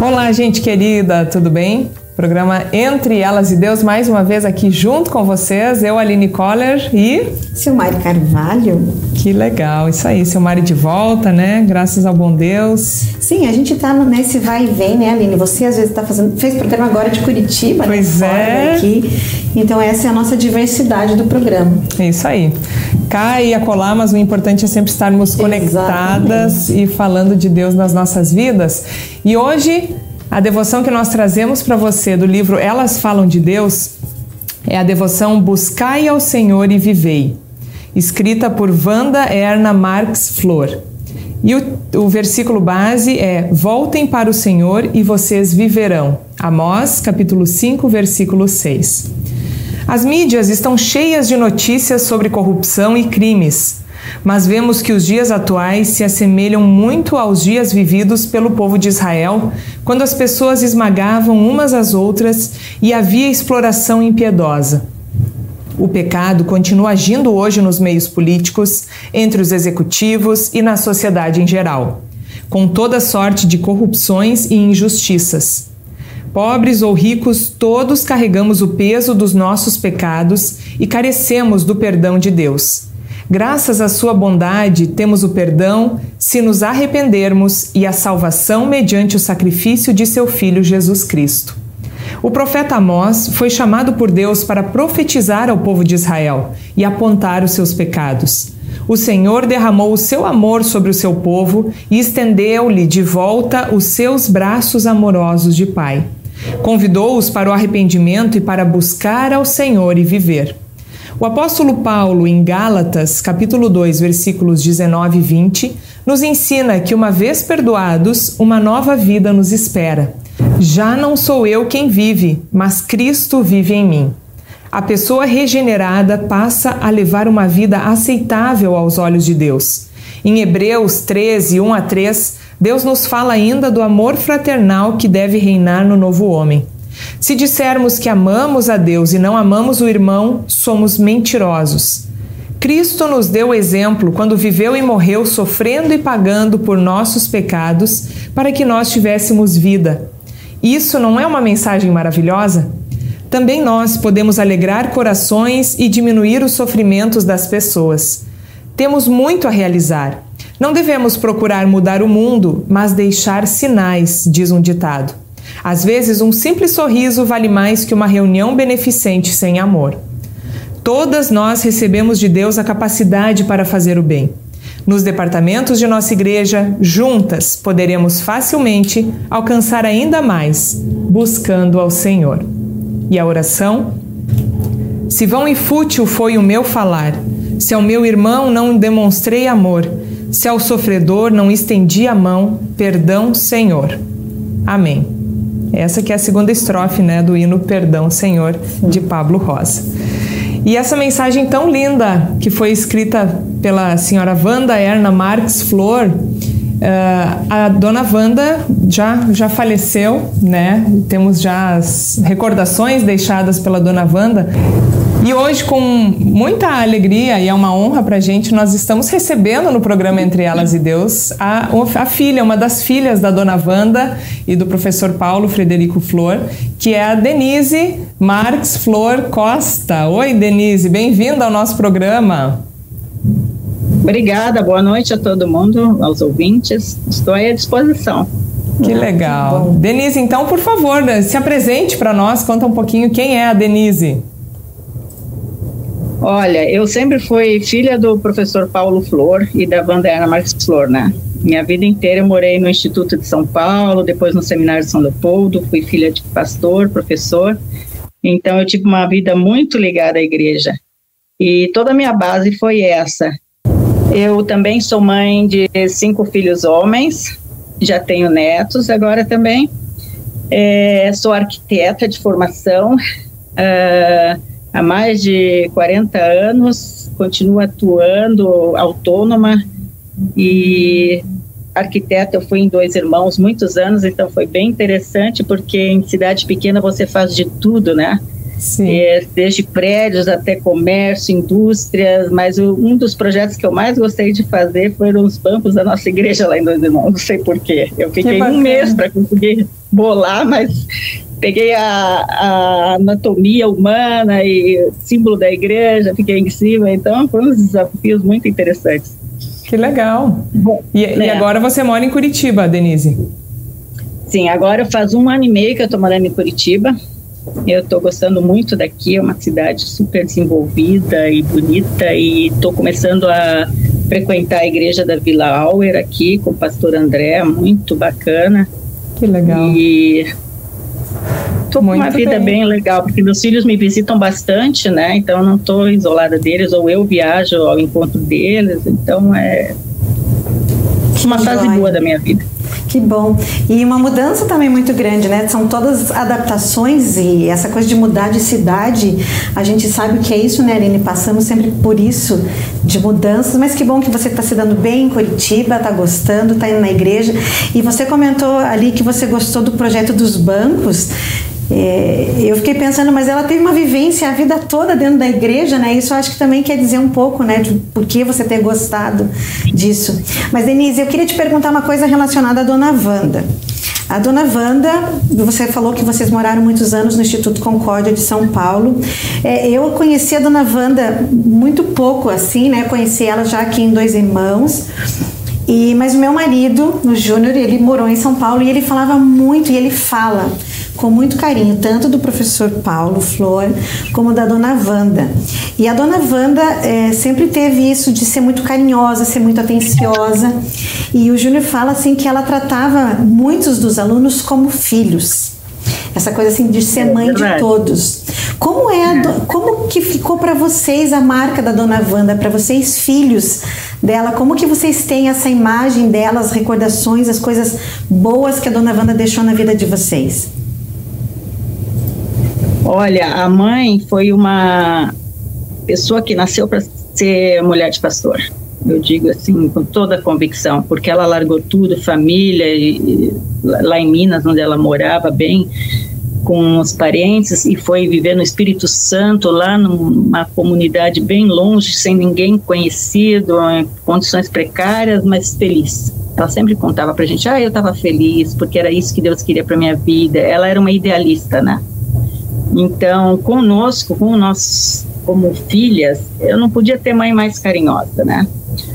Olá, gente querida, tudo bem? Programa Entre Elas e Deus, mais uma vez aqui junto com vocês. Eu, Aline Coller e. Silmari Carvalho. Que legal, isso aí, Silmari de volta, né? Graças ao bom Deus. Sim, a gente tá nesse vai e vem, né, Aline? Você às vezes tá fazendo. fez programa agora de Curitiba, né? pois né? é. Aqui. Então, essa é a nossa diversidade do programa. É isso aí. Cá e acolá, mas o importante é sempre estarmos conectadas Exatamente. e falando de Deus nas nossas vidas. E hoje a devoção que nós trazemos para você do livro Elas Falam de Deus é a devoção Buscai ao Senhor e Vivei, escrita por Wanda Erna Marx Flor. E o, o, versículo base é: Voltem para o Senhor e vocês viverão. Amós, capítulo 5, versículo 6. As mídias estão cheias de notícias sobre corrupção e crimes mas vemos que os dias atuais se assemelham muito aos dias vividos pelo povo de Israel, quando as pessoas esmagavam umas às outras e havia exploração impiedosa. O pecado continua agindo hoje nos meios políticos, entre os executivos e na sociedade em geral, com toda sorte de corrupções e injustiças. Pobres ou ricos, todos carregamos o peso dos nossos pecados e carecemos do perdão de Deus. Graças à sua bondade, temos o perdão se nos arrependermos e a salvação mediante o sacrifício de seu Filho Jesus Cristo. O profeta Amós foi chamado por Deus para profetizar ao povo de Israel e apontar os seus pecados. O Senhor derramou o seu amor sobre o seu povo e estendeu-lhe de volta os seus braços amorosos de Pai. Convidou-os para o arrependimento e para buscar ao Senhor e viver. O apóstolo Paulo, em Gálatas, capítulo 2, versículos 19 e 20, nos ensina que, uma vez perdoados, uma nova vida nos espera. Já não sou eu quem vive, mas Cristo vive em mim. A pessoa regenerada passa a levar uma vida aceitável aos olhos de Deus. Em Hebreus 13, 1 a 3, Deus nos fala ainda do amor fraternal que deve reinar no novo homem. Se dissermos que amamos a Deus e não amamos o irmão, somos mentirosos. Cristo nos deu exemplo quando viveu e morreu sofrendo e pagando por nossos pecados para que nós tivéssemos vida. Isso não é uma mensagem maravilhosa? Também nós podemos alegrar corações e diminuir os sofrimentos das pessoas. Temos muito a realizar. Não devemos procurar mudar o mundo, mas deixar sinais, diz um ditado. Às vezes, um simples sorriso vale mais que uma reunião beneficente sem amor. Todas nós recebemos de Deus a capacidade para fazer o bem. Nos departamentos de nossa igreja, juntas, poderemos facilmente alcançar ainda mais, buscando ao Senhor. E a oração? Se vão e fútil foi o meu falar, se ao meu irmão não demonstrei amor, se ao sofredor não estendi a mão, perdão, Senhor. Amém. Essa que é a segunda estrofe né, do hino Perdão, Senhor, de Pablo Rosa. E essa mensagem tão linda que foi escrita pela senhora Wanda Erna Marques Flor, Uh, a dona Wanda já, já faleceu, né? Temos já as recordações deixadas pela dona Wanda. E hoje, com muita alegria e é uma honra para a gente, nós estamos recebendo no programa Entre Elas e Deus a, a filha, uma das filhas da dona Wanda e do professor Paulo Frederico Flor, que é a Denise Marques Flor Costa. Oi, Denise, bem-vinda ao nosso programa. Obrigada, boa noite a todo mundo, aos ouvintes. Estou aí à disposição. Que legal. Que Denise, então, por favor, se apresente para nós, conta um pouquinho quem é a Denise. Olha, eu sempre fui filha do professor Paulo Flor e da Ana Marques Flor, né? Minha vida inteira eu morei no Instituto de São Paulo, depois no Seminário de São Leopoldo, fui filha de pastor, professor. Então eu tive uma vida muito ligada à igreja. E toda a minha base foi essa. Eu também sou mãe de cinco filhos homens, já tenho netos agora também. É, sou arquiteta de formação uh, há mais de 40 anos, continuo atuando autônoma e arquiteta eu fui em dois irmãos muitos anos, então foi bem interessante porque em cidade pequena você faz de tudo, né? é, desde prédios até comércio, indústrias, mas o, um dos projetos que eu mais gostei de fazer foram os bancos da nossa igreja lá em Dois Irmãos, não sei porquê. Eu fiquei um mês para conseguir bolar, mas peguei a, a, anatomia humana e símbolo da igreja, fiquei em cima, então foram uns desafios muito interessantes. Que legal. Bom, e, é. e agora você mora em Curitiba, Denise? Sim, agora faz um ano e meio que eu estou morando em Curitiba. Eu estou gostando muito daqui, é uma cidade super desenvolvida e bonita e estou começando a frequentar a igreja da Vila Auer aqui com o pastor André, muito bacana. Que legal. E estou com uma vida bem. bem. legal, porque meus filhos me visitam bastante, né? Então eu não estou isolada deles, ou eu viajo ao encontro deles, então é uma fase boa da minha vida. Que bom. E uma mudança também muito grande, né? São todas adaptações e essa coisa de mudar de cidade, a gente sabe o que é isso, né, Aline? Passamos sempre por isso, de mudanças, mas que bom que você está se dando bem em Curitiba, está gostando, está indo na igreja. E você comentou ali que você gostou do projeto dos bancos. É, eu fiquei pensando, mas ela teve uma vivência a vida toda dentro da igreja, né? Isso acho que também quer dizer um pouco, né, de por que você ter gostado disso. Mas, Denise, eu queria te perguntar uma coisa relacionada à dona Wanda. A dona Wanda, você falou que vocês moraram muitos anos no Instituto Concórdia de São Paulo. É, eu conheci a dona Wanda muito pouco, assim, né? Conheci ela já aqui em Dois Irmãos. E, mas o meu marido, o Júnior, ele morou em São Paulo e ele falava muito, e ele fala com muito carinho, tanto do professor Paulo Flor como da dona Wanda. E a dona Wanda é, sempre teve isso de ser muito carinhosa, ser muito atenciosa. E o Júnior fala assim que ela tratava muitos dos alunos como filhos. Essa coisa assim de ser é mãe de todos. Como é, do, como que ficou para vocês a marca da Dona Wanda, para vocês filhos dela? Como que vocês têm essa imagem dela, as recordações, as coisas boas que a Dona Wanda deixou na vida de vocês? Olha, a mãe foi uma pessoa que nasceu para ser mulher de pastor. Eu digo assim com toda a convicção, porque ela largou tudo, família, e, lá em Minas, onde ela morava bem com os parentes e foi viver no Espírito Santo lá numa comunidade bem longe, sem ninguém conhecido, em condições precárias, mas feliz. Ela sempre contava pra gente: "Ah, eu estava feliz porque era isso que Deus queria para minha vida". Ela era uma idealista, né? Então, conosco, com nós como filhas, eu não podia ter mãe mais carinhosa, né?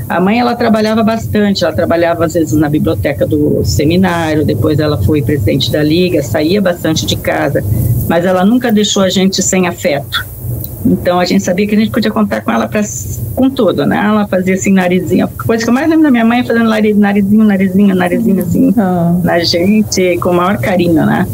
A mãe ela trabalhava bastante, ela trabalhava às vezes na biblioteca do seminário, depois ela foi presidente da liga, saía bastante de casa, mas ela nunca deixou a gente sem afeto. Então a gente sabia que a gente podia contar com ela pra, com tudo, né? Ela fazia assim narizinho. A coisa que eu mais lembro da minha mãe é fazendo narizinho, narizinho, narizinho assim oh. na gente, com o maior carinho, né?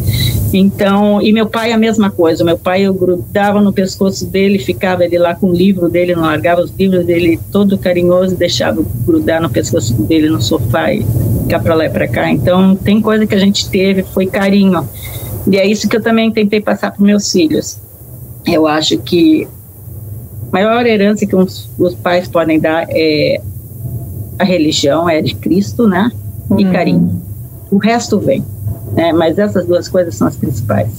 Então, e meu pai a mesma coisa. Meu pai eu grudava no pescoço dele, ficava ele lá com o livro dele, não largava os livros dele, todo carinhoso, deixava grudar no pescoço dele no sofá e ficar para lá e para cá. Então, tem coisa que a gente teve, foi carinho. E é isso que eu também tentei passar para meus filhos. Eu acho que a maior herança que os, os pais podem dar é a religião, é de Cristo, né? E uhum. carinho. O resto vem. Né? Mas essas duas coisas são as principais.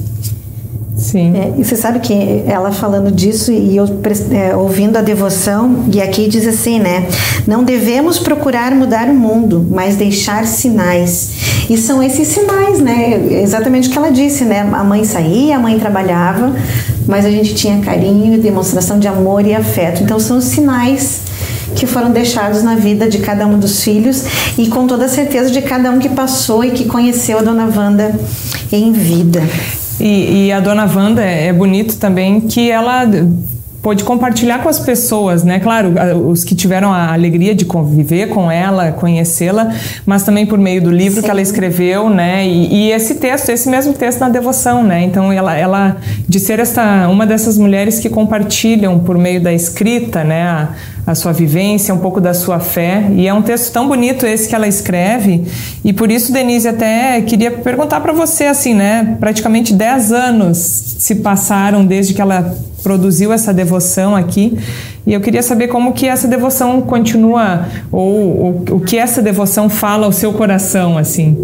Sim. É, e você sabe que ela falando disso e eu é, ouvindo a devoção, e aqui diz assim, né? Não devemos procurar mudar o mundo, mas deixar sinais. E são esses sinais, né? Exatamente o que ela disse, né? A mãe saía, a mãe trabalhava, mas a gente tinha carinho, demonstração de amor e afeto. Então são os sinais que foram deixados na vida de cada um dos filhos e com toda certeza de cada um que passou e que conheceu a dona Wanda em vida. E, e a dona Wanda é, é bonito também que ela pôde compartilhar com as pessoas, né? Claro, os que tiveram a alegria de conviver com ela, conhecê-la, mas também por meio do livro Sim. que ela escreveu, né? E, e, esse texto, esse mesmo texto na devoção, né? Então ela, ela de ser esta uma dessas mulheres que compartilham por meio da escrita, né? A, a sua vivência, um pouco da sua fé. E é um texto tão bonito esse que ela escreve. E por isso, Denise, até queria perguntar para você, assim, né? Praticamente 10 anos se passaram desde que ela produziu essa devoção aqui. E eu queria saber como que essa devoção continua, ou, ou o que essa devoção fala ao seu coração, assim.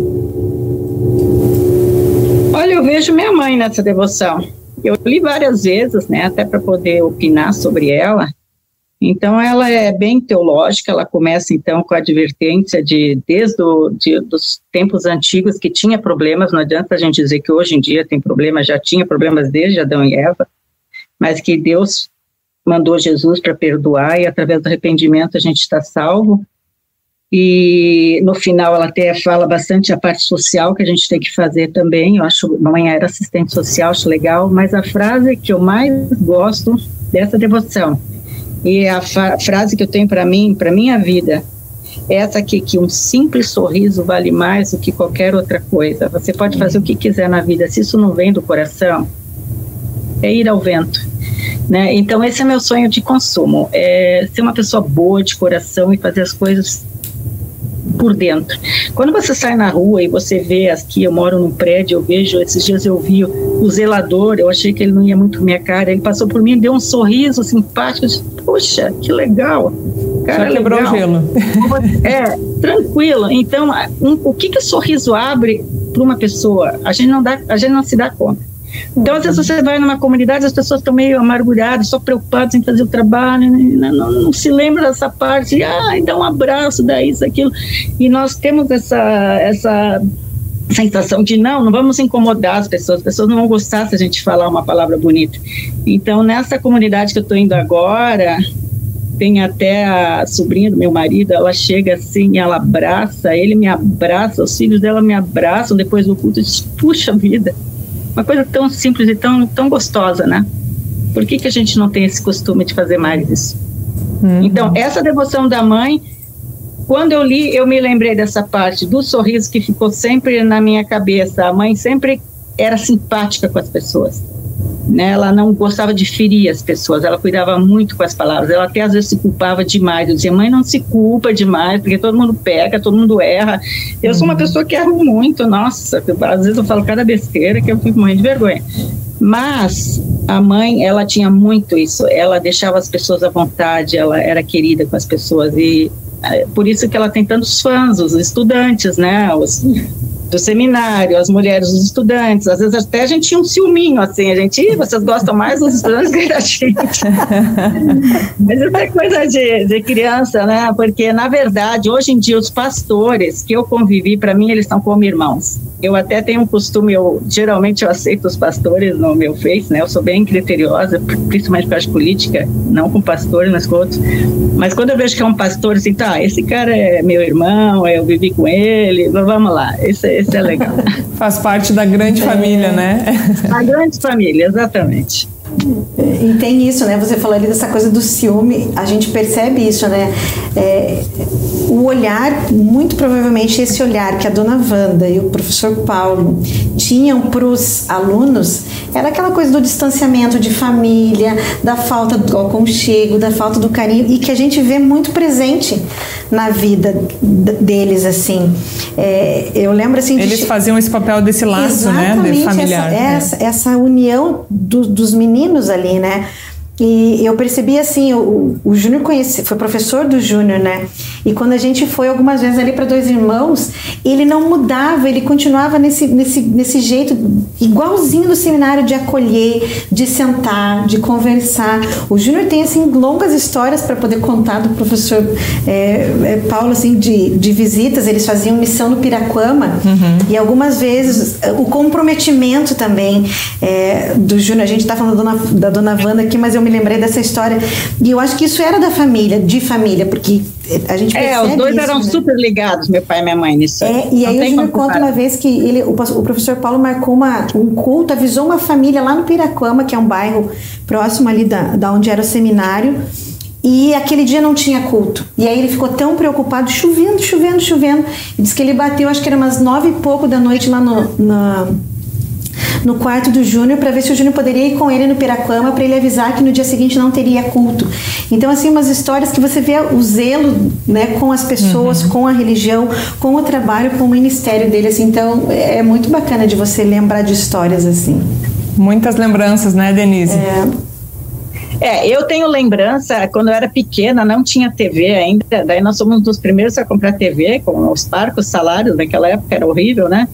Olha, eu vejo minha mãe nessa devoção. Eu li várias vezes, né, até para poder opinar sobre ela. Então, ela é bem teológica, ela começa, então, com a advertência de, desde o, de, dos tempos antigos, que tinha problemas, não adianta a gente dizer que hoje em dia tem problemas, já tinha problemas desde Adão e Eva, mas que Deus mandou Jesus para perdoar e através do arrependimento a gente está salvo. E no final ela até fala bastante a parte social que a gente tem que fazer também. Eu acho, mamãe era assistente social, acho legal, mas a frase que eu mais gosto dessa devoção e a frase que eu tenho para mim, para minha vida, é essa aqui que um simples sorriso vale mais do que qualquer outra coisa. Você pode fazer o que quiser na vida, se isso não vem do coração, é ir ao vento. Né? Então esse é meu sonho de consumo, é ser uma pessoa boa de coração e fazer as coisas por dentro. Quando você sai na rua e você vê aqui, eu moro num prédio, eu vejo, esses dias eu vi o zelador, eu achei que ele não ia muito com minha cara, ele passou por mim, deu um sorriso simpático, eu disse, poxa, que legal. Cara, Só quebrou legal. o gelo. É, tranquilo. Então, um, o que que o sorriso abre para uma pessoa? A gente não dá, a gente não se dá conta. Então, às vezes você vai numa comunidade, as pessoas estão meio amarguradas, só preocupadas em fazer o trabalho, né? não, não, se lembra dessa parte, ah, dá um abraço, dá isso, aquilo. E nós temos essa, essa sensação de não, não vamos incomodar as pessoas, as pessoas não vão gostar se a gente falar uma palavra bonita. Então, nessa comunidade que eu estou indo agora, tem até a sobrinha do meu marido, ela chega assim, ela abraça, ele me abraça, os filhos dela me abraçam depois do culto, diz, puxa vida, uma coisa tão simples e tão, tão gostosa, né? Por que, que a gente não tem esse costume de fazer mais isso? Uhum. Então, essa devoção da mãe, quando eu li, eu me lembrei dessa parte do sorriso que ficou sempre na minha cabeça. A mãe sempre era simpática com as pessoas né, ela não gostava de ferir as pessoas, ela cuidava muito com as palavras, ela até às vezes se culpava demais, eu dizia, mãe não se culpa demais, porque todo mundo pega, todo mundo erra, eu sou uma uhum. pessoa que erro muito, nossa, às vezes eu falo cada besteira que eu fico morrendo de vergonha, mas a mãe, ela tinha muito isso, ela deixava as pessoas à vontade, ela era querida com as pessoas e é, por isso que ela tem tantos fãs, os estudantes, né, os do seminário, as mulheres, os estudantes, às vezes até a gente tinha um ciúminho, assim, a gente, vocês gostam mais dos estudantes que a gente. Mas isso é coisa de, de criança, né? Porque, na verdade, hoje em dia, os pastores que eu convivi, para mim, eles estão como irmãos. Eu até tenho um costume, eu geralmente eu aceito os pastores no meu Face, né? Eu sou bem criteriosa, principalmente para a política, não com pastores, mas com outros. Mas quando eu vejo que é um pastor, assim, tá, esse cara é meu irmão, eu vivi com ele, vamos lá, esse, esse é legal. Faz parte da grande é. família, né? A grande família, exatamente. E tem isso, né? Você falou ali dessa coisa do ciúme, a gente percebe isso, né? É, o olhar, muito provavelmente esse olhar que a dona Wanda e o professor Paulo tinham para os alunos era aquela coisa do distanciamento de família, da falta do aconchego, da falta do carinho e que a gente vê muito presente na vida deles, assim. É, eu lembro assim. Eles de... faziam esse papel desse laço, né, Exatamente, né? Familiar. Essa, essa, essa união do, dos meninos ali, né? E eu percebi assim, o, o Júnior conhece, foi professor do Júnior, né? E quando a gente foi algumas vezes ali para dois irmãos, ele não mudava, ele continuava nesse, nesse, nesse jeito igualzinho do seminário de acolher, de sentar, de conversar. O Júnior tem assim longas histórias para poder contar do professor é, é, Paulo assim de, de visitas. Eles faziam missão no Piraquama uhum. e algumas vezes o comprometimento também é, do Júnior. A gente está falando da dona, da dona Wanda aqui, mas eu me lembrei dessa história. E eu acho que isso era da família, de família, porque a gente É, os dois isso, eram né? super ligados, meu pai e minha mãe, nisso. É, e aí o Júnior conta uma vez que ele, o, o, professor Paulo marcou uma, um culto, avisou uma família lá no Piracama, que é um bairro próximo ali da, da onde era o seminário, e aquele dia não tinha culto. E aí ele ficou tão preocupado, chovendo, chovendo, chovendo. E disse que ele bateu, acho que era umas nove e pouco da noite lá no, na no quarto do Júnior para ver se o Júnior poderia ir com ele no Piraquama para ele avisar que no dia seguinte não teria culto. Então, assim, umas histórias que você vê o zelo né, com as pessoas, uhum. com a religião, com o trabalho, com o ministério dele. Assim, então, é muito bacana de você lembrar de histórias assim. Muitas lembranças, né, Denise? É. É, eu tenho lembrança, quando eu era pequena, não tinha TV ainda, daí nós somos um dos primeiros a comprar TV, com os parcos salários, naquela época era horrível, né?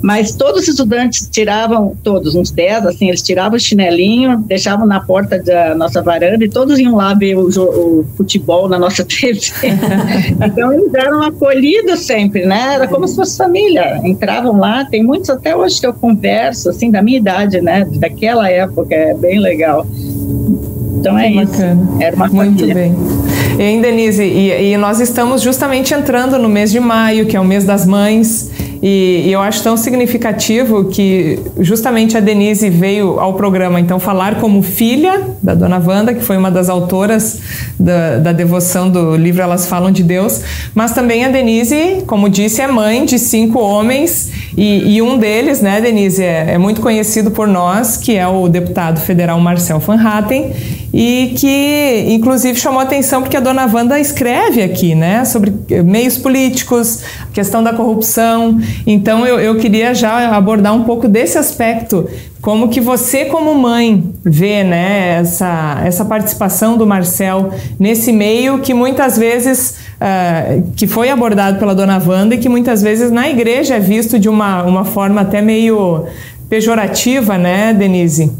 Mas todos os estudantes tiravam, todos, uns 10, assim, eles tiravam o chinelinho, deixavam na porta da nossa varanda e todos iam lá ver o, o futebol na nossa TV. então eles eram acolhidos sempre, né? Era como se fosse família. Entravam lá, tem muitos até hoje que eu converso, assim, da minha idade, né? Daquela época, é bem legal. Então é isso. Era uma Muito família. bem. E, Denise, e, e nós estamos justamente entrando no mês de maio, que é o mês das mães. E, e, eu acho tão significativo que justamente a Denise veio ao programa então falar como filha da Dona Wanda, que foi uma das autoras da, da devoção do livro Elas Falam de Deus, mas também a Denise, como disse, é mãe de cinco homens e, e um deles, né, Denise, é, é, muito conhecido por nós, que é o deputado federal Marcel Van Hatten e que inclusive chamou atenção porque a dona Wanda escreve aqui, né, sobre meios políticos, questão da corrupção. Então eu, eu queria já abordar um pouco desse aspecto, como que você como mãe vê, né, essa, essa participação do Marcel nesse meio que muitas vezes uh, que foi abordado pela dona Wanda e que muitas vezes na igreja é visto de uma, uma forma até meio pejorativa, né, Denise?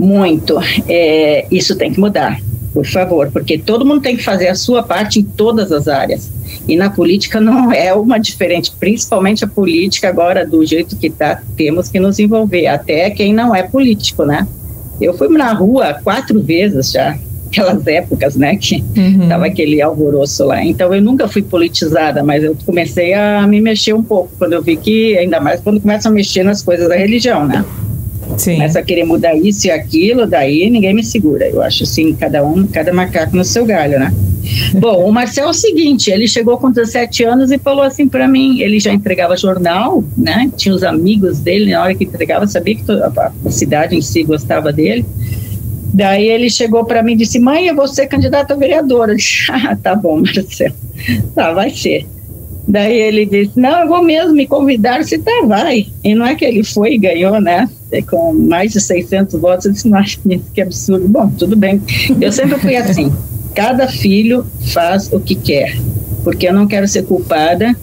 muito. É, isso tem que mudar, por favor, porque todo mundo tem que fazer a sua parte em todas as áreas. E na política não é uma diferente, principalmente a política agora, do jeito que está, temos que nos envolver, até quem não é político, né? Eu fui na rua quatro vezes já, aquelas épocas, né, que uhum. tava aquele alvoroço lá. Então eu nunca fui politizada, mas eu comecei a me mexer um pouco quando eu vi que, ainda mais quando começa a mexer nas coisas da religião, né? Sim. começa a querer mudar isso e aquilo, daí ninguém me segura. Eu acho assim, cada um, cada macaco no seu galho, né? Bom, o Marcel é o seguinte, ele chegou com 17 anos e falou assim para mim, ele já entregava jornal, né? Tinha os amigos dele, na hora que entregava, sabia que a, cidade em si gostava dele. Daí ele chegou para mim e disse: Mãe, eu vou ser candidato a vereadora. Eu disse, ah, tá bom, Marcelo. Tá, vai ser. Daí ele disse: Não, eu vou mesmo me convidar. Se tá, vai. E não é que ele foi e ganhou, né? Com mais de 600 votos. Eu disse: Não, acho que absurdo. Bom, tudo bem. Eu sempre fui assim: cada filho faz o que quer, porque eu não quero ser culpada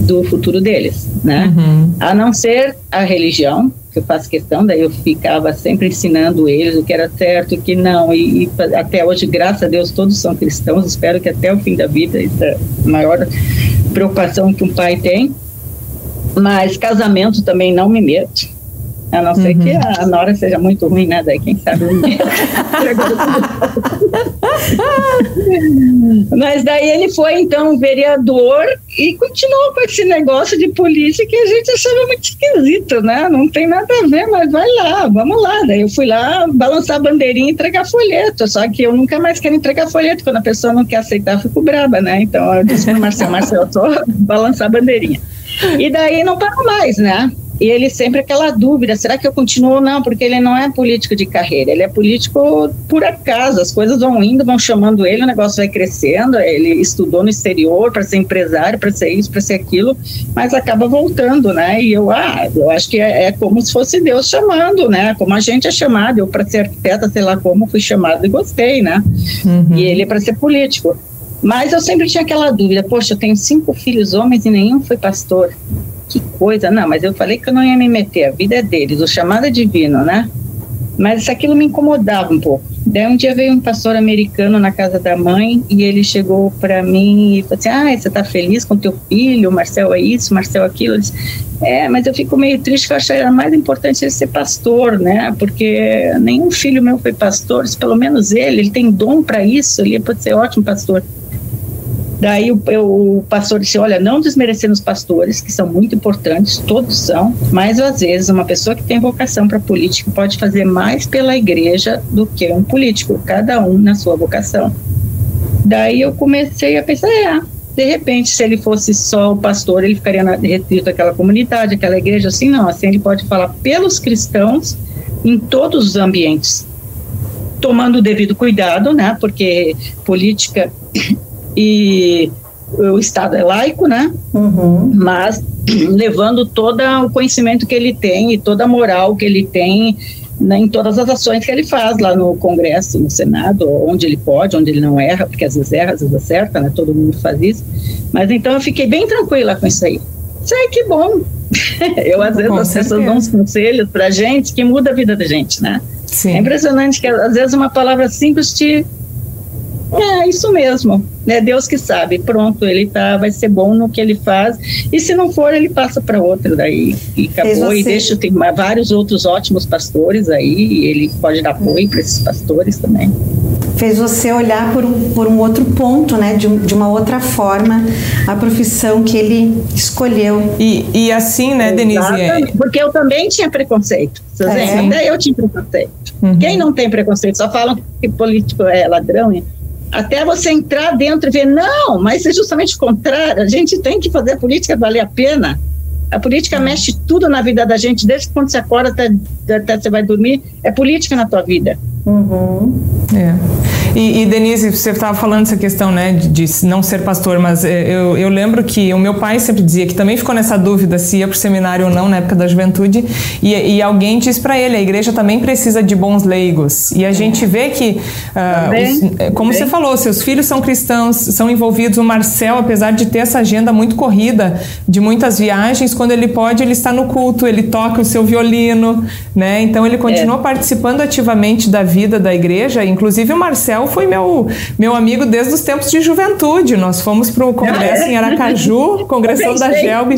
do futuro deles, né? Uhum. A não ser a religião, eu faço questão, daí eu ficava sempre ensinando eles o que era certo o que não, e, e, até hoje, graças a Deus, todos são cristãos, espero que até o fim da vida, isso é a maior preocupação que um pai tem, mas casamento também não me meto, a não ser uhum. que a Nora seja muito ruim, né? Daí quem sabe. Mas daí ele foi, então, vereador e continuou com esse negócio de polícia que a gente achava muito esquisito, né? Não tem nada a ver, mas vai lá, vamos lá. Daí eu fui lá balançar a bandeirinha e entregar folheto. Só que eu nunca mais quero entregar folheto. Quando a pessoa não quer aceitar, eu fico braba, né? Então eu disse para Marcelo, Marcelo, só balançar a bandeirinha. E daí não parou mais, né? E ele sempre aquela dúvida, será que eu continuo ou não? Porque ele não é político de carreira, ele é político por acaso, as coisas vão indo, vão chamando ele, o negócio vai crescendo, ele estudou no exterior para ser empresário, para ser isso, para ser aquilo, mas acaba voltando, né? E eu, ah, eu acho que é, é, como se fosse Deus chamando, né? Como a gente é chamado, eu para ser arquiteta, sei lá como, fui chamado e gostei, né? Uhum. E ele é para ser político. Mas eu sempre tinha aquela dúvida, poxa, eu tenho cinco filhos homens e nenhum foi pastor que coisa. Não, mas eu falei que eu não ia me meter, a vida é deles, o chamado é divino, né? Mas aquilo me incomodava um pouco. Daí um dia veio um pastor americano na casa da mãe e ele chegou para mim e falou assim: Ah, você tá feliz com teu filho? Marcel é isso, Marcel é aquilo. Eu disse, é, mas eu fico meio triste que eu achei mais importante ele ser pastor, né? Porque nenhum filho meu foi pastor, pelo menos ele, ele tem dom para isso, ele pode ser ótimo pastor. Daí o, o, pastor disse: Olha, não desmerecendo os pastores, que são muito importantes, todos são, mas às vezes uma pessoa que tem vocação para política pode fazer mais pela igreja do que um político, cada um na sua vocação. Daí eu comecei a pensar: é, de repente, se ele fosse só o pastor, ele ficaria restrito àquela comunidade, àquela igreja, assim não, assim ele pode falar pelos cristãos em todos os ambientes, tomando o devido cuidado, né? Porque política e o Estado é laico, né? Uhum. Mas levando todo o conhecimento que ele tem e toda a moral que ele tem né, em todas as ações que ele faz lá no Congresso, no Senado, onde ele pode, onde ele não erra, porque às vezes erra, às vezes acerta, né? Todo mundo faz isso. Mas então eu fiquei bem tranquila com isso aí. Sei que bom. Eu, às vezes, Com as pessoas dão uns conselhos pra gente que muda a vida da gente, né? Sim. É impressionante que, às vezes, uma palavra simples te é, isso mesmo. É Deus que sabe. Pronto, ele tá, vai ser bom no que ele faz. E se não for, ele passa para outro daí. E acabou. E deixa, tem vários outros ótimos pastores aí. E ele pode dar apoio para esses pastores também. Fez você olhar por um, por um outro ponto, né? De, de uma outra forma, a profissão que ele escolheu. E, e assim, né, Denise? Porque eu também tinha preconceito. É. Até eu tinha preconceito. Uhum. Quem não tem preconceito? Só falam que político é ladrão, né? Até você entrar dentro e ver, não, mas é justamente o contrário, a gente tem que fazer a política valer a pena. A política é. mexe tudo na vida da gente, desde quando você acorda até, até você vai dormir, é política na tua vida. Uhum. É. E, e, Denise, você estava falando essa questão, né, de, de, não ser pastor, mas é, eu, eu lembro que o meu pai sempre dizia que também ficou nessa dúvida se ia para o seminário ou não na época da juventude, e, e alguém disse para ele, a igreja também precisa de bons leigos. E a gente vê que, uh, os, é, como você falou, seus filhos são cristãos, são envolvidos. O Marcel, apesar de ter essa agenda muito corrida, de muitas viagens, quando ele pode, ele está no culto, ele toca o seu violino, né? Então ele continua é. participando ativamente da vida da igreja. Inclusive o Marcel foi meu, meu amigo desde os tempos de juventude. Nós fomos para o congresso em Aracaju, congressão da Gelb.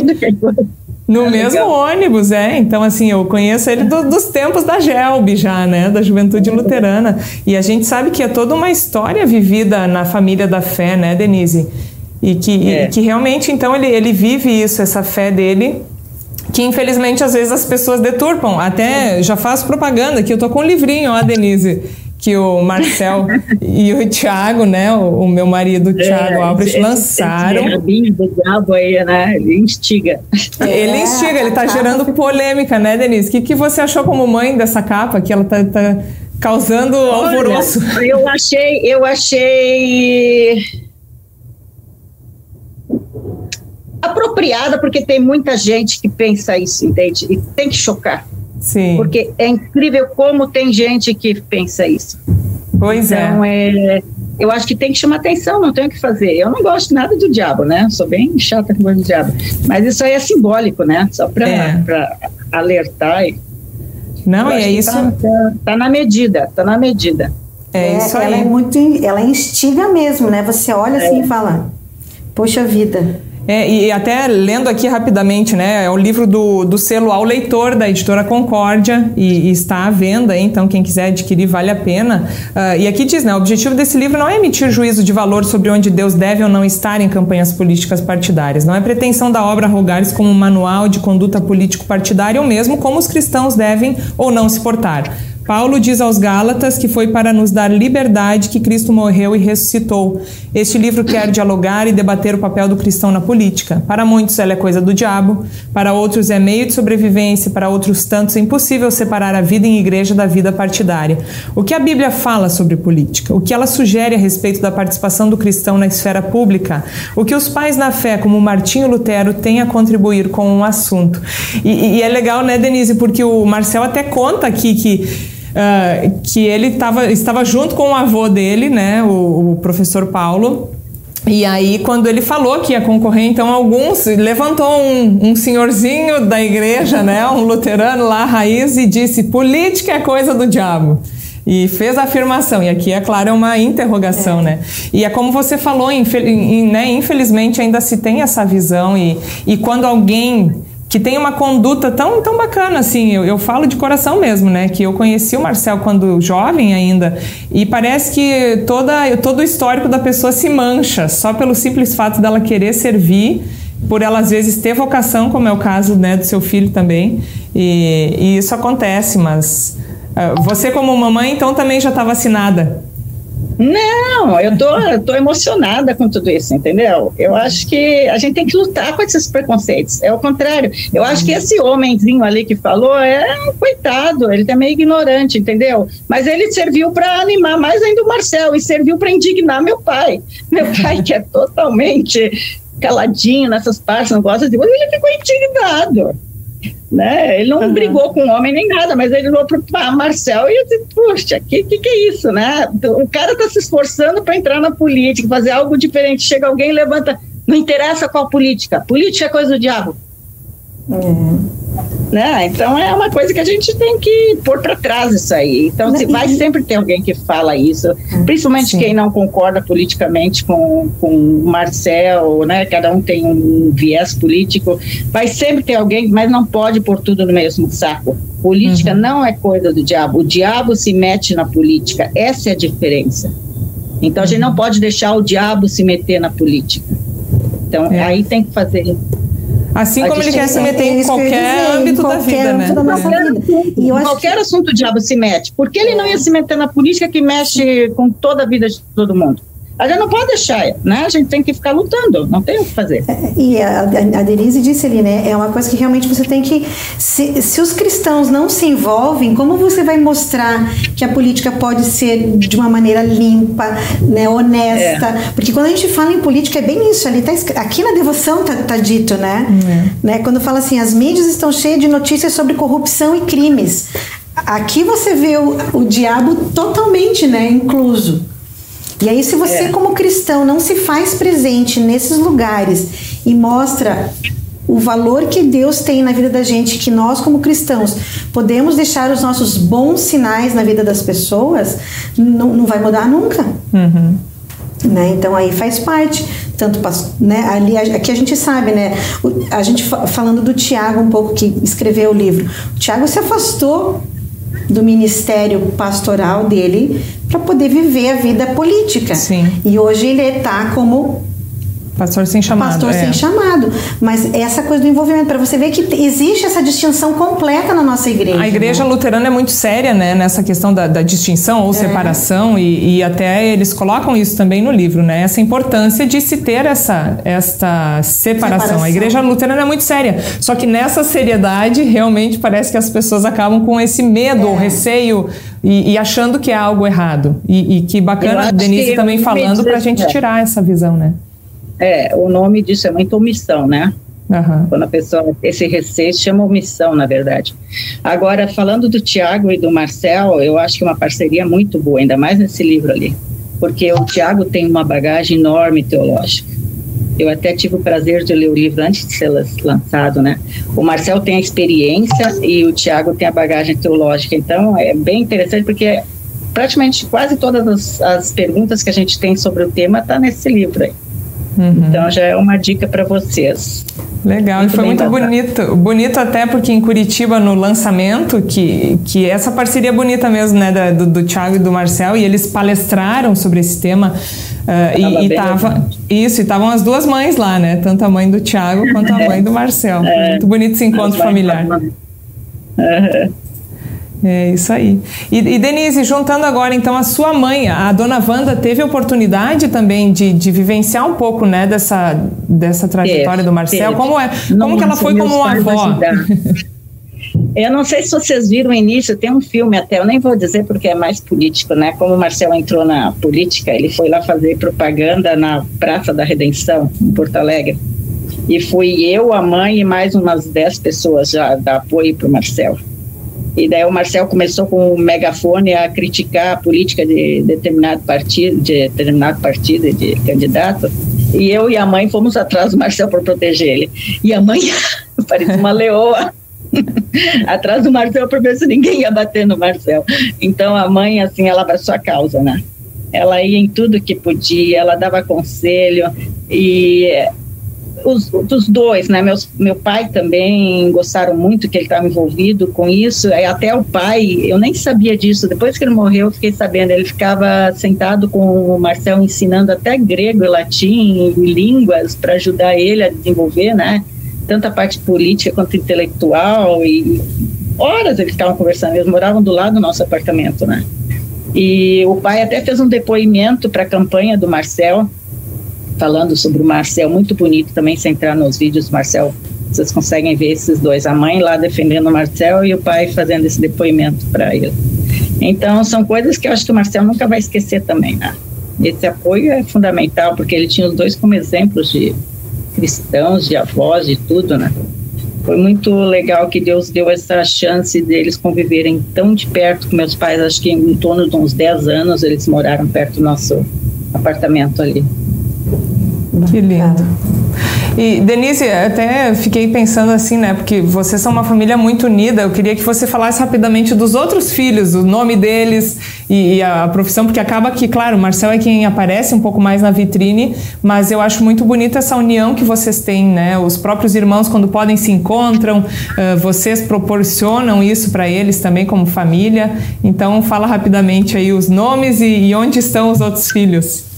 No é mesmo legal. ônibus, é. Então, assim, eu conheço ele do, dos tempos da Gelb já, né? Da juventude luterana. E a gente sabe que é toda uma história vivida na família da fé, né, Denise? E que, é. e que realmente, então, ele, ele vive isso, essa fé dele, que infelizmente às vezes as pessoas deturpam. Até já faço propaganda que eu tô com um livrinho, ó, Denise que o Marcel e o Thiago, né, o, o meu marido, o Thiago é, Albrecht, lançaram. Esse do diabo aí, né? Ele instiga. Ele instiga, ele tá gerando polêmica, né, Denise? O que, que você achou como mãe dessa capa? Que ela tá, tá causando Olha, alvoroço. Eu achei, eu achei apropriada porque tem muita gente que pensa isso, entende? E tem que chocar. Sim. Porque é incrível como tem gente que pensa isso. Pois é. então, é. é. Eu acho que tem que chamar atenção, não tem o que fazer. Eu não gosto nada do diabo, né? Sou bem chata com o diabo. Mas isso aí é simbólico, né? Só para é. alertar. Não, é isso. Tá, tá, tá, na medida, tá na medida. É, é isso aí. Ela é muito, ela instiga mesmo, né? Você olha assim e fala, poxa vida. É, e até lendo aqui rapidamente, né? É o livro do, do selo ao leitor da editora Concórdia e, e está à venda, então quem quiser adquirir vale a pena. Uh, e aqui diz, né? O objetivo desse livro não é emitir juízo de valor sobre onde Deus deve ou não estar em campanhas políticas partidárias. Não é pretensão da obra rogar como um manual de conduta político-partidária ou mesmo como os cristãos devem ou não se portar. Paulo diz aos Gálatas que foi para nos dar liberdade que Cristo morreu e ressuscitou. Este livro quer dialogar e debater o papel do cristão na política. Para muitos ela é coisa do diabo, para outros é meio de sobrevivência, para outros tantos é impossível separar a vida em igreja da vida partidária. O que a Bíblia fala sobre política? O que ela sugere a respeito da participação do cristão na esfera pública? O que os pais na fé, como Martinho Lutero, têm a contribuir com o um assunto? E, e é legal, né, Denise, porque o Marcel até conta aqui que uh, que ele tava, estava junto com o avô dele, né, o, o professor Paulo, e aí, quando ele falou que ia concorrer, então alguns levantou um, um, senhorzinho da igreja, né, um luterano lá, raiz, e disse: política é coisa do diabo. E fez a afirmação, e aqui, é claro, é uma interrogação, é. né? E é como você falou, infel né, infelizmente ainda se tem essa visão, e, e quando alguém que tem uma conduta tão, tão bacana, assim, eu, eu falo de coração mesmo, né, que eu conheci o Marcel quando jovem ainda, e parece que toda, todo o histórico da pessoa se mancha, só pelo simples fato dela querer servir, por ela às vezes ter vocação, como é o caso, né, do seu filho também, e, e isso acontece, mas uh, você como mamãe, então, também já está vacinada? Não, eu tô, eu tô emocionada com tudo isso, entendeu? Eu acho que a gente tem que lutar com esses preconceitos. É o contrário. Eu acho que esse homenzinho ali que falou é coitado, ele é meio ignorante, entendeu? Mas ele serviu para animar mais ainda o Marcel e serviu para indignar meu pai. Meu pai, que é totalmente caladinho nessas partes, não gosta de. Ele ficou indignado né? Ele não uhum. brigou com o homem nem nada, mas ele falou para Marcel e eu disse, puxa, que, que que é isso, né? O cara está se esforçando para entrar na política, fazer algo diferente. Chega alguém e levanta, não interessa qual política, política é coisa do diabo. É. Né? Então é uma coisa que a gente tem que pôr para trás isso aí. Então se vai sempre ter alguém que fala isso, hum, principalmente Sim. quem não concorda politicamente com com Marcel, né? Cada um tem um viés político, vai sempre ter alguém, mas não pode pôr tudo no mesmo saco. Política uhum. não é coisa do diabo. O diabo se mete na política. Essa é a diferença. Então a gente não uhum. pode deixar o diabo se meter na política. Então é. aí tem que fazer Assim como ele quer se meter em qualquer âmbito da vida, né? Da nossa vida. E eu qualquer que... assunto o diabo se mete. Por que ele não ia se meter na política que mexe com toda a vida de todo mundo? A gente não pode deixar, né? A gente tem que ficar lutando, não tem o que fazer. É, e a, a Denise disse ali, né? É uma coisa que realmente você tem que. Se, se os cristãos não se envolvem, como você vai mostrar que a política pode ser de uma maneira limpa, né, honesta? É. Porque quando a gente fala em política, é bem isso. Ali tá, aqui na devoção tá, tá dito, né? É. né? Quando fala assim, as mídias estão cheias de notícias sobre corrupção e crimes. Aqui você vê o, o diabo totalmente né, incluso. E aí, se você, é. como cristão, não se faz presente nesses lugares e mostra o valor que Deus tem na vida da gente, que nós, como cristãos, podemos deixar os nossos bons sinais na vida das pessoas, não, não vai mudar nunca. Uhum. Né? Então aí faz parte, tanto né, ali aqui a gente sabe, né? A gente falando do Tiago um pouco que escreveu o livro, o Tiago se afastou do ministério pastoral dele para poder viver a vida política. Sim. E hoje ele está como Pastor sem chamado. Pastor é. sem chamado. Mas essa coisa do envolvimento, para você ver que existe essa distinção completa na nossa igreja. A igreja né? luterana é muito séria né, nessa questão da, da distinção ou é. separação, e, e, até eles colocam isso também no livro, né? Essa importância de se ter essa, esta separação. separação. A igreja luterana é muito séria. Só que nessa seriedade, realmente parece que as pessoas acabam com esse medo ou é. receio e, e, achando que é algo errado. E, e que bacana, Denise também falando, para a gente tirar essa visão, né? É, o nome disso é muita omissão, né? Uhum. Quando a pessoa, esse receio chama omissão, na verdade. Agora, falando do Tiago e do Marcel, eu acho que é uma parceria muito boa, ainda mais nesse livro ali, porque o Tiago tem uma bagagem enorme teológica. Eu até tive o prazer de ler o livro antes de ser lançado, né? O Marcel tem a experiência e o Tiago tem a bagagem teológica, então é bem interessante porque praticamente quase todas as, as perguntas que a gente tem sobre o tema está nesse livro aí. Uhum. Então já é uma dica para vocês. Legal, muito e foi muito bonito. Bonito até porque em Curitiba, no lançamento, que, que essa parceria é bonita mesmo, né, da, do, do Thiago e do Marcel, e eles palestraram sobre esse tema. Uh, e, e tava, isso, e estavam as duas mães lá, né? Tanto a mãe do Thiago quanto a mãe do Marcel. É, muito bonito esse encontro familiar. Uhum. É isso aí. E, e, Denise, juntando agora então a sua mãe, a dona Wanda teve oportunidade também de, de vivenciar um pouco né, dessa, dessa trajetória do Marcel. Como é? Como que ela foi como uma avó? Eu não sei se vocês viram o início, tem um filme até, eu nem vou dizer porque é mais político, né? Como o Marcel entrou na política, ele foi lá fazer propaganda na Praça da Redenção, em Porto Alegre. E fui eu, a mãe e mais umas 10 pessoas já dar apoio para o Marcel. E daí o Marcel começou com o megafone a criticar a política de determinado partido, de determinado partido, de candidato. E eu e a mãe fomos atrás do Marcel para proteger ele. E a mãe parecia uma leoa. atrás do Marcel para ver se ninguém ia bater no Marcel. Então a mãe, assim, ela abraçou a causa, né? Ela ia em tudo que podia, ela dava conselho e os, dos dois, né? Meus, meu pai também gostaram muito que ele estava envolvido com isso. Até o pai, eu nem sabia disso. Depois que ele morreu, eu fiquei sabendo. Ele ficava sentado com o Marcel ensinando até grego e latim e línguas para ajudar ele a desenvolver, né? Tanto a parte política quanto intelectual e horas eles ficavam conversando. Eles moravam do lado do nosso apartamento, né? E o pai até fez um depoimento para a campanha do Marcel falando sobre o Marcel, muito bonito também, se entrar nos vídeos, Marcel, vocês conseguem ver esses dois, a mãe lá defendendo o Marcel e o pai fazendo esse depoimento para ele. Então, são coisas que eu acho que o Marcel nunca vai esquecer também, né? Esse apoio é fundamental, porque ele tinha os dois como exemplos de cristãos, de avós, de tudo, né? Foi muito legal que Deus deu essa chance deles conviverem tão de perto com meus pais, acho que em torno de uns 10 anos eles moraram perto do nosso apartamento ali. Que lindo. E Denise, até fiquei pensando assim, né? Porque vocês são uma família muito unida. Eu queria que você falasse rapidamente dos outros filhos, o nome deles e, e a, profissão, porque acaba que, claro, o Marcel é quem aparece um pouco mais na vitrine, mas eu acho muito bonita essa união que vocês têm, né? Os próprios irmãos, quando podem, se encontram, uh, vocês proporcionam isso para eles também como família. Então, fala rapidamente aí os nomes e, e onde estão os outros filhos.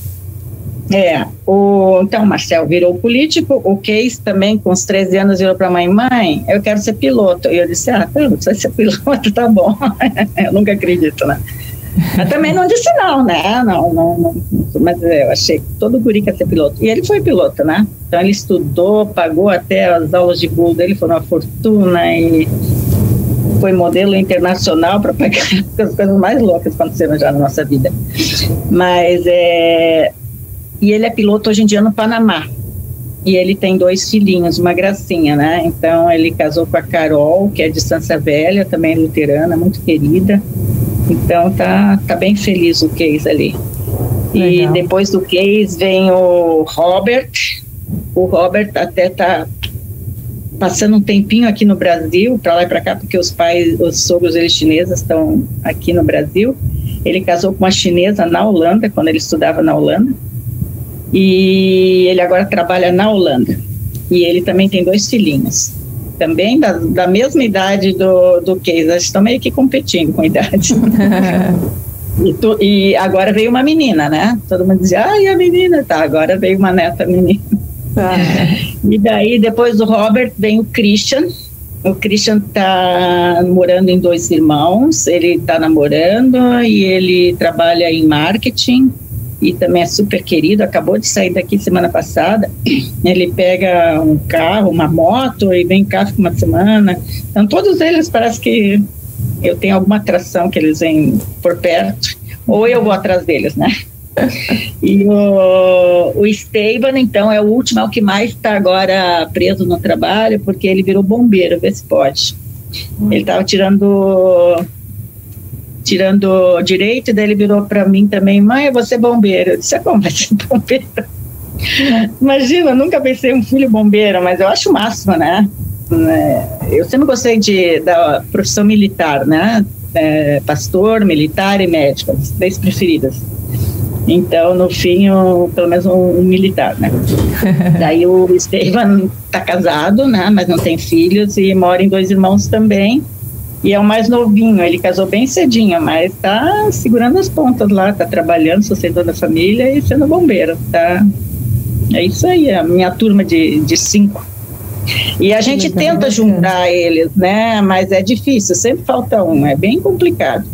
É, o, então Marcel virou político, o Case também, com os 13 anos, virou para a mãe, mãe, eu quero ser piloto. E eu disse, ah, você vai ser piloto, tá bom. eu nunca acredito, né? Eu também não disse não, né? Não, não, não, mas eu achei que todo guri quer ser piloto. E ele foi piloto, né? Então ele estudou, pagou até as aulas de voo dele, foram uma fortuna e foi modelo internacional para pagar as coisas mais loucas que aconteceram já na nossa vida. Mas é, e ele é piloto hoje em dia no Panamá. E ele tem dois filhinhos, uma gracinha, né? Então ele casou com a Carol, que é de Sança Velha, também luterana, muito querida. Então tá, tá bem feliz o Case ali. Legal. E depois do Case vem o Robert. O Robert até tá passando um tempinho aqui no Brasil, para lá e para cá, porque os pais, os sogros eles chineses estão aqui no Brasil. Ele casou com uma chinesa na Holanda, quando ele estudava na Holanda e ele agora trabalha na Holanda. E ele também tem dois filhinhos, também da, da mesma idade do, do Case, eles estão meio que competindo com a idade. e, tu, e, agora veio uma menina, né? Todo mundo dizia, ai, a menina, tá, agora veio uma neta menina. Ah. e daí, depois do Robert, vem o Christian, o Christian está morando em dois irmãos, ele está namorando e ele trabalha em marketing e também é super querido, acabou de sair daqui semana passada. Ele pega um carro, uma moto e vem cá fica uma semana. Então, todos eles parece que eu tenho alguma atração que eles vêm por perto, ou eu vou atrás deles, né? E o, o Esteban, então, é o último, é o que mais está agora preso no trabalho, porque ele virou bombeiro, vê se pode. Ele estava tirando tirando direito, e daí ele virou para mim também, mãe, eu vou ser bombeiro. Eu disse, é como vai ser bombeiro? Imagina, eu nunca pensei em um filho bombeiro, mas eu acho o máximo, né? É, eu sempre gostei de, da profissão militar, né? É, pastor, militar e médico, as três preferidas. Então, no fim, eu, pelo menos um, um militar, né? Daí o Esteban está casado, né? Mas não tem filhos e mora em dois irmãos também e é o mais novinho, ele casou bem cedinho, mas tá segurando as pontas lá, tá trabalhando, sustentando a família e sendo bombeiro, tá? É isso aí, a minha turma de, de cinco. E a gente tenta juntar eles, né? Mas é difícil, sempre falta um, é bem complicado.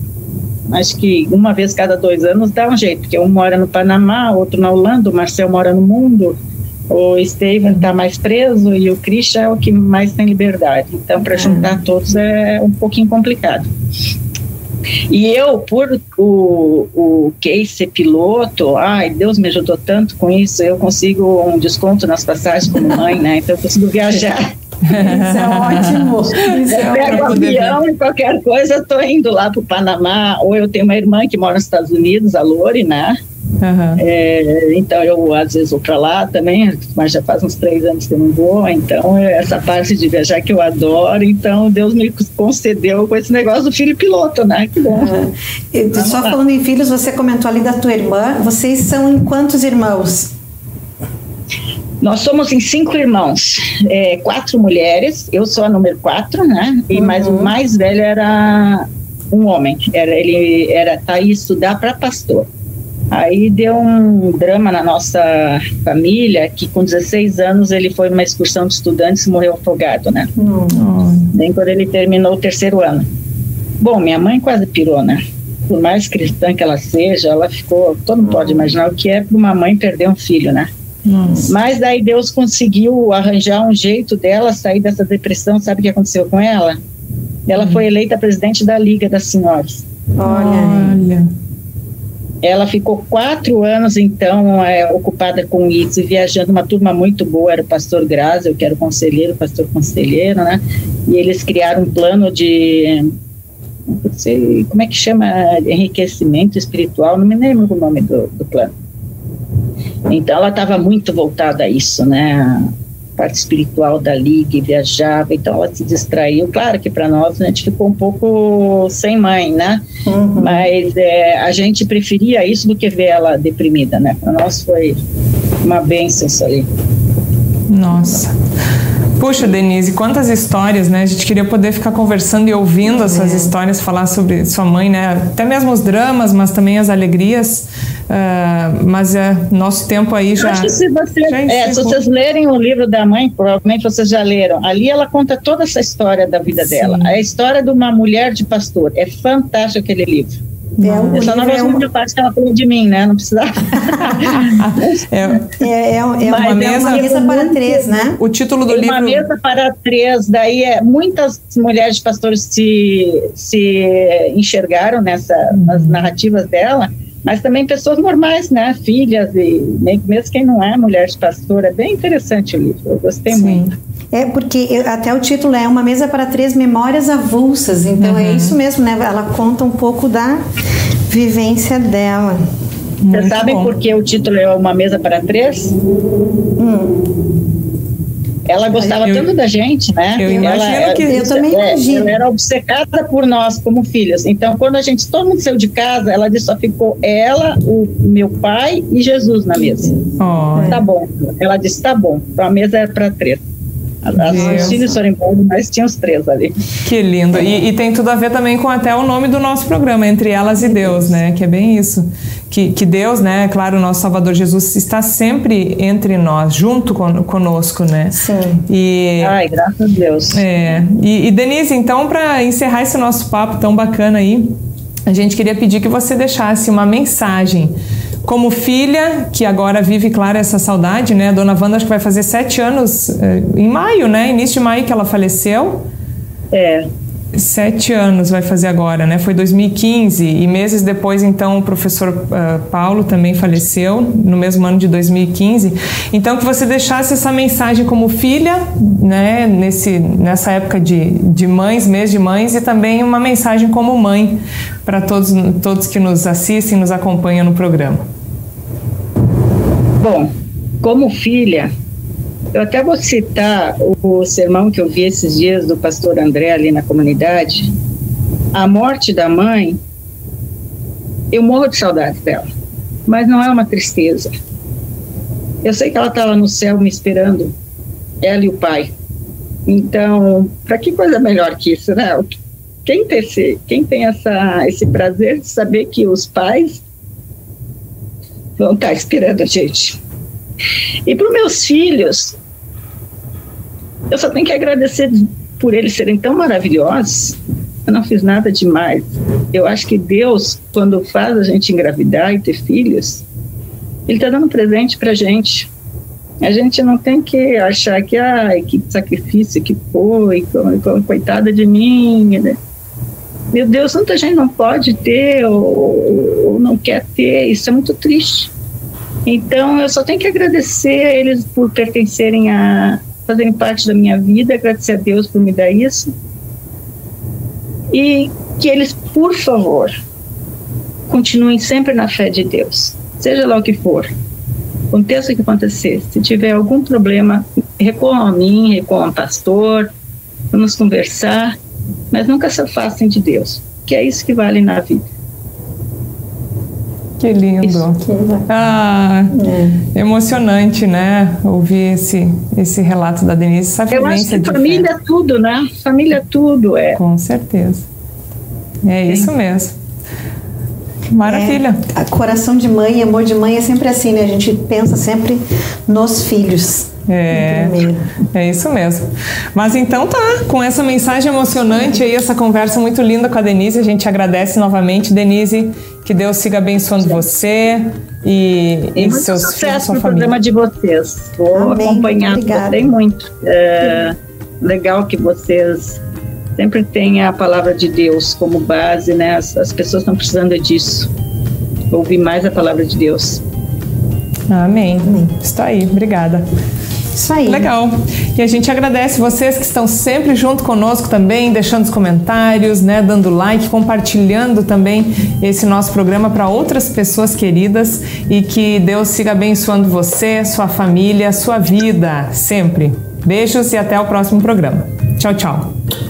Acho que uma vez cada dois anos dá um jeito, porque um mora no Panamá, outro na Holanda, o Marcel mora no mundo, o Steven está mais preso e o Christian é o que mais tem liberdade. Então, para juntar uhum. todos é um pouquinho complicado. E eu, por o, o case ser piloto, ai, Deus me ajudou tanto com isso, eu consigo um desconto nas passagens como mãe, né? Então eu consigo viajar. Isso é ótimo. Isso eu é pego avião e qualquer coisa, eu tô indo lá para o Panamá, ou eu tenho uma irmã que mora nos Estados Unidos, a Lori, né? Uhum. É, então eu às vezes vou para lá também, mas já faz uns três anos que eu não vou. Então é essa parte de viajar que eu adoro. Então Deus me concedeu com esse negócio do filho piloto, né? Que bom. Uhum. E, só lá. falando em filhos, você comentou ali da tua irmã. Vocês são em quantos irmãos? Nós somos em cinco irmãos, é, quatro mulheres. Eu sou a número quatro, né? E uhum. mais o mais velho era um homem. Era ele era tá ir estudar para pastor. Aí deu um drama na nossa família, que com 16 anos ele foi numa excursão de estudantes e morreu afogado, né? Nem quando ele terminou o terceiro ano. Bom, minha mãe quase pirou, né? Por mais cristã que ela seja, ela ficou. Todo mundo pode imaginar o que é para uma mãe perder um filho, né? Nossa. Mas daí Deus conseguiu arranjar um jeito dela sair dessa depressão. Sabe o que aconteceu com ela? Ela hum. foi eleita presidente da Liga das Senhoras. Olha. Olha. Ela ficou quatro anos, então, é, ocupada com isso, viajando uma turma muito boa, era o pastor Grazel, que era o conselheiro, pastor conselheiro, né? E eles criaram um plano de, não sei, como é que chama, enriquecimento espiritual, não me lembro o nome do, do plano. Então, ela estava muito voltada a isso, né? Parte espiritual da liga e viajava, então ela se distraiu. Claro que para nós a gente ficou um pouco sem mãe, né? Uhum. Mas é, a gente preferia isso do que ver ela deprimida, né? Para nós foi uma bênção isso ali. Nossa. Puxa, Denise, quantas histórias, né? A gente queria poder ficar conversando e ouvindo essas é. histórias, falar sobre sua mãe, né? Até mesmo os dramas, mas também as alegrias. Uh, mas é nosso tempo aí já. Acho que se, você, já é, se vocês lerem o livro da mãe, provavelmente vocês já leram. Ali ela conta toda essa história da vida Sim. dela. A história de uma mulher de pastor. É fantástico aquele livro. É um, eu só não gosto é muito da parte que ela falou de mim, né? Não precisa. é, é, é, é uma, mesa, uma mesa para três, né? O título do livro. Uma mesa para três. Daí é, muitas mulheres pastores se, se enxergaram nessa, uhum. nas narrativas dela mas também pessoas normais, né? Filhas e mesmo quem não é mulher de pastor. É bem interessante o livro, eu gostei Sim. muito. É porque eu, até o título é Uma Mesa para Três Memórias Avulsas, então é uhum. é isso mesmo, né? Ela conta um pouco da vivência dela. Vocês sabem por que o título é Uma Mesa para Três? Hum. Ela gostava eu, tanto da gente, né? Eu ela, imagino que eu também é, imagino. Ela era obcecada por nós como filhas. Então, quando a gente todo mundo saiu de casa, ela disse só ficou ela, o meu pai e Jesus na mesa. Oh. Tá bom. Ela disse tá bom. Então a mesa era para três. As filhos foram embora, mas tinha os três ali. Que lindo. E, e, tem tudo a ver também com até o nome do nosso programa, Entre Elas e Deus, né? Que é bem isso. Que, que Deus, né? Claro, o nosso Salvador Jesus está sempre entre nós, junto con, conosco, né? Sim. E, Ai, graças a Deus. É. E, e Denise, então, para encerrar esse nosso papo tão bacana aí, a gente queria pedir que você deixasse uma mensagem como filha, que agora vive, claro, essa saudade, né? A dona Wanda acho que vai fazer sete anos eh, em maio, né? Início de maio que ela faleceu. É. Sete anos vai fazer agora, né? Foi 2015 e meses depois, então, o professor uh, Paulo também faleceu no mesmo ano de 2015. Então, que você deixasse essa mensagem como filha, né? Nesse, nessa época de, de mães, mês de mães, e também uma mensagem como mãe para todos, todos que nos assistem, nos acompanham no programa. Bom, como filha, eu até vou citar o sermão que eu vi esses dias do pastor André ali na comunidade. A morte da mãe, eu morro de saudade dela, mas não é uma tristeza. Eu sei que ela estava no céu me esperando, ela e o pai. Então, para que coisa melhor que isso, né? Quem tem, esse, quem tem essa, esse prazer de saber que os pais vão estar esperando a gente. E para os meus filhos, eu só tenho que agradecer por eles serem tão maravilhosos. Eu não fiz nada demais. Eu acho que Deus, quando faz a gente engravidar e ter filhos, Ele está dando um presente para a gente. A gente não tem que achar que, ai, que sacrifício que foi, coitada de mim. Né? Meu Deus, tanta gente não pode ter ou, ou não quer ter. Isso é muito triste. Então, eu só tenho que agradecer a eles por pertencerem a, fazerem parte da minha vida, agradecer a Deus por me dar isso. E que eles, por favor, continuem sempre na fé de Deus, seja lá o que for. Aconteça o que acontecer, se tiver algum problema, recorram a mim, recorram ao pastor, vamos conversar, mas nunca se afastem de Deus, que é isso que vale na vida. Que lindo. Ah, é. emocionante, né? Ouvir esse, esse relato da Denise, essa Eu acho que família é tudo, né? Família é tudo, é. Com certeza. É Sim. isso mesmo. Maravilha. É, coração de mãe, amor de mãe é sempre assim, né? A gente pensa sempre nos filhos. É, é isso mesmo. Mas então tá, com essa mensagem emocionante aí, essa conversa muito linda com a Denise, a gente agradece novamente, Denise, que Deus siga abençoando você e, e, e seus filhos, sua no programa de vocês. Vou Amém. acompanhar, gostei muito. É, legal que vocês sempre tenham a palavra de Deus como base, né? As, as pessoas estão precisando disso. Ouvir mais a palavra de Deus. Amém. Amém. Está aí, obrigada. Isso aí. Legal. E a gente agradece vocês que estão sempre junto conosco também, deixando os comentários, né, dando like, compartilhando também esse nosso programa para outras pessoas queridas e que Deus siga abençoando você, sua família, sua vida, sempre. Beijos e até o próximo programa. Tchau, tchau.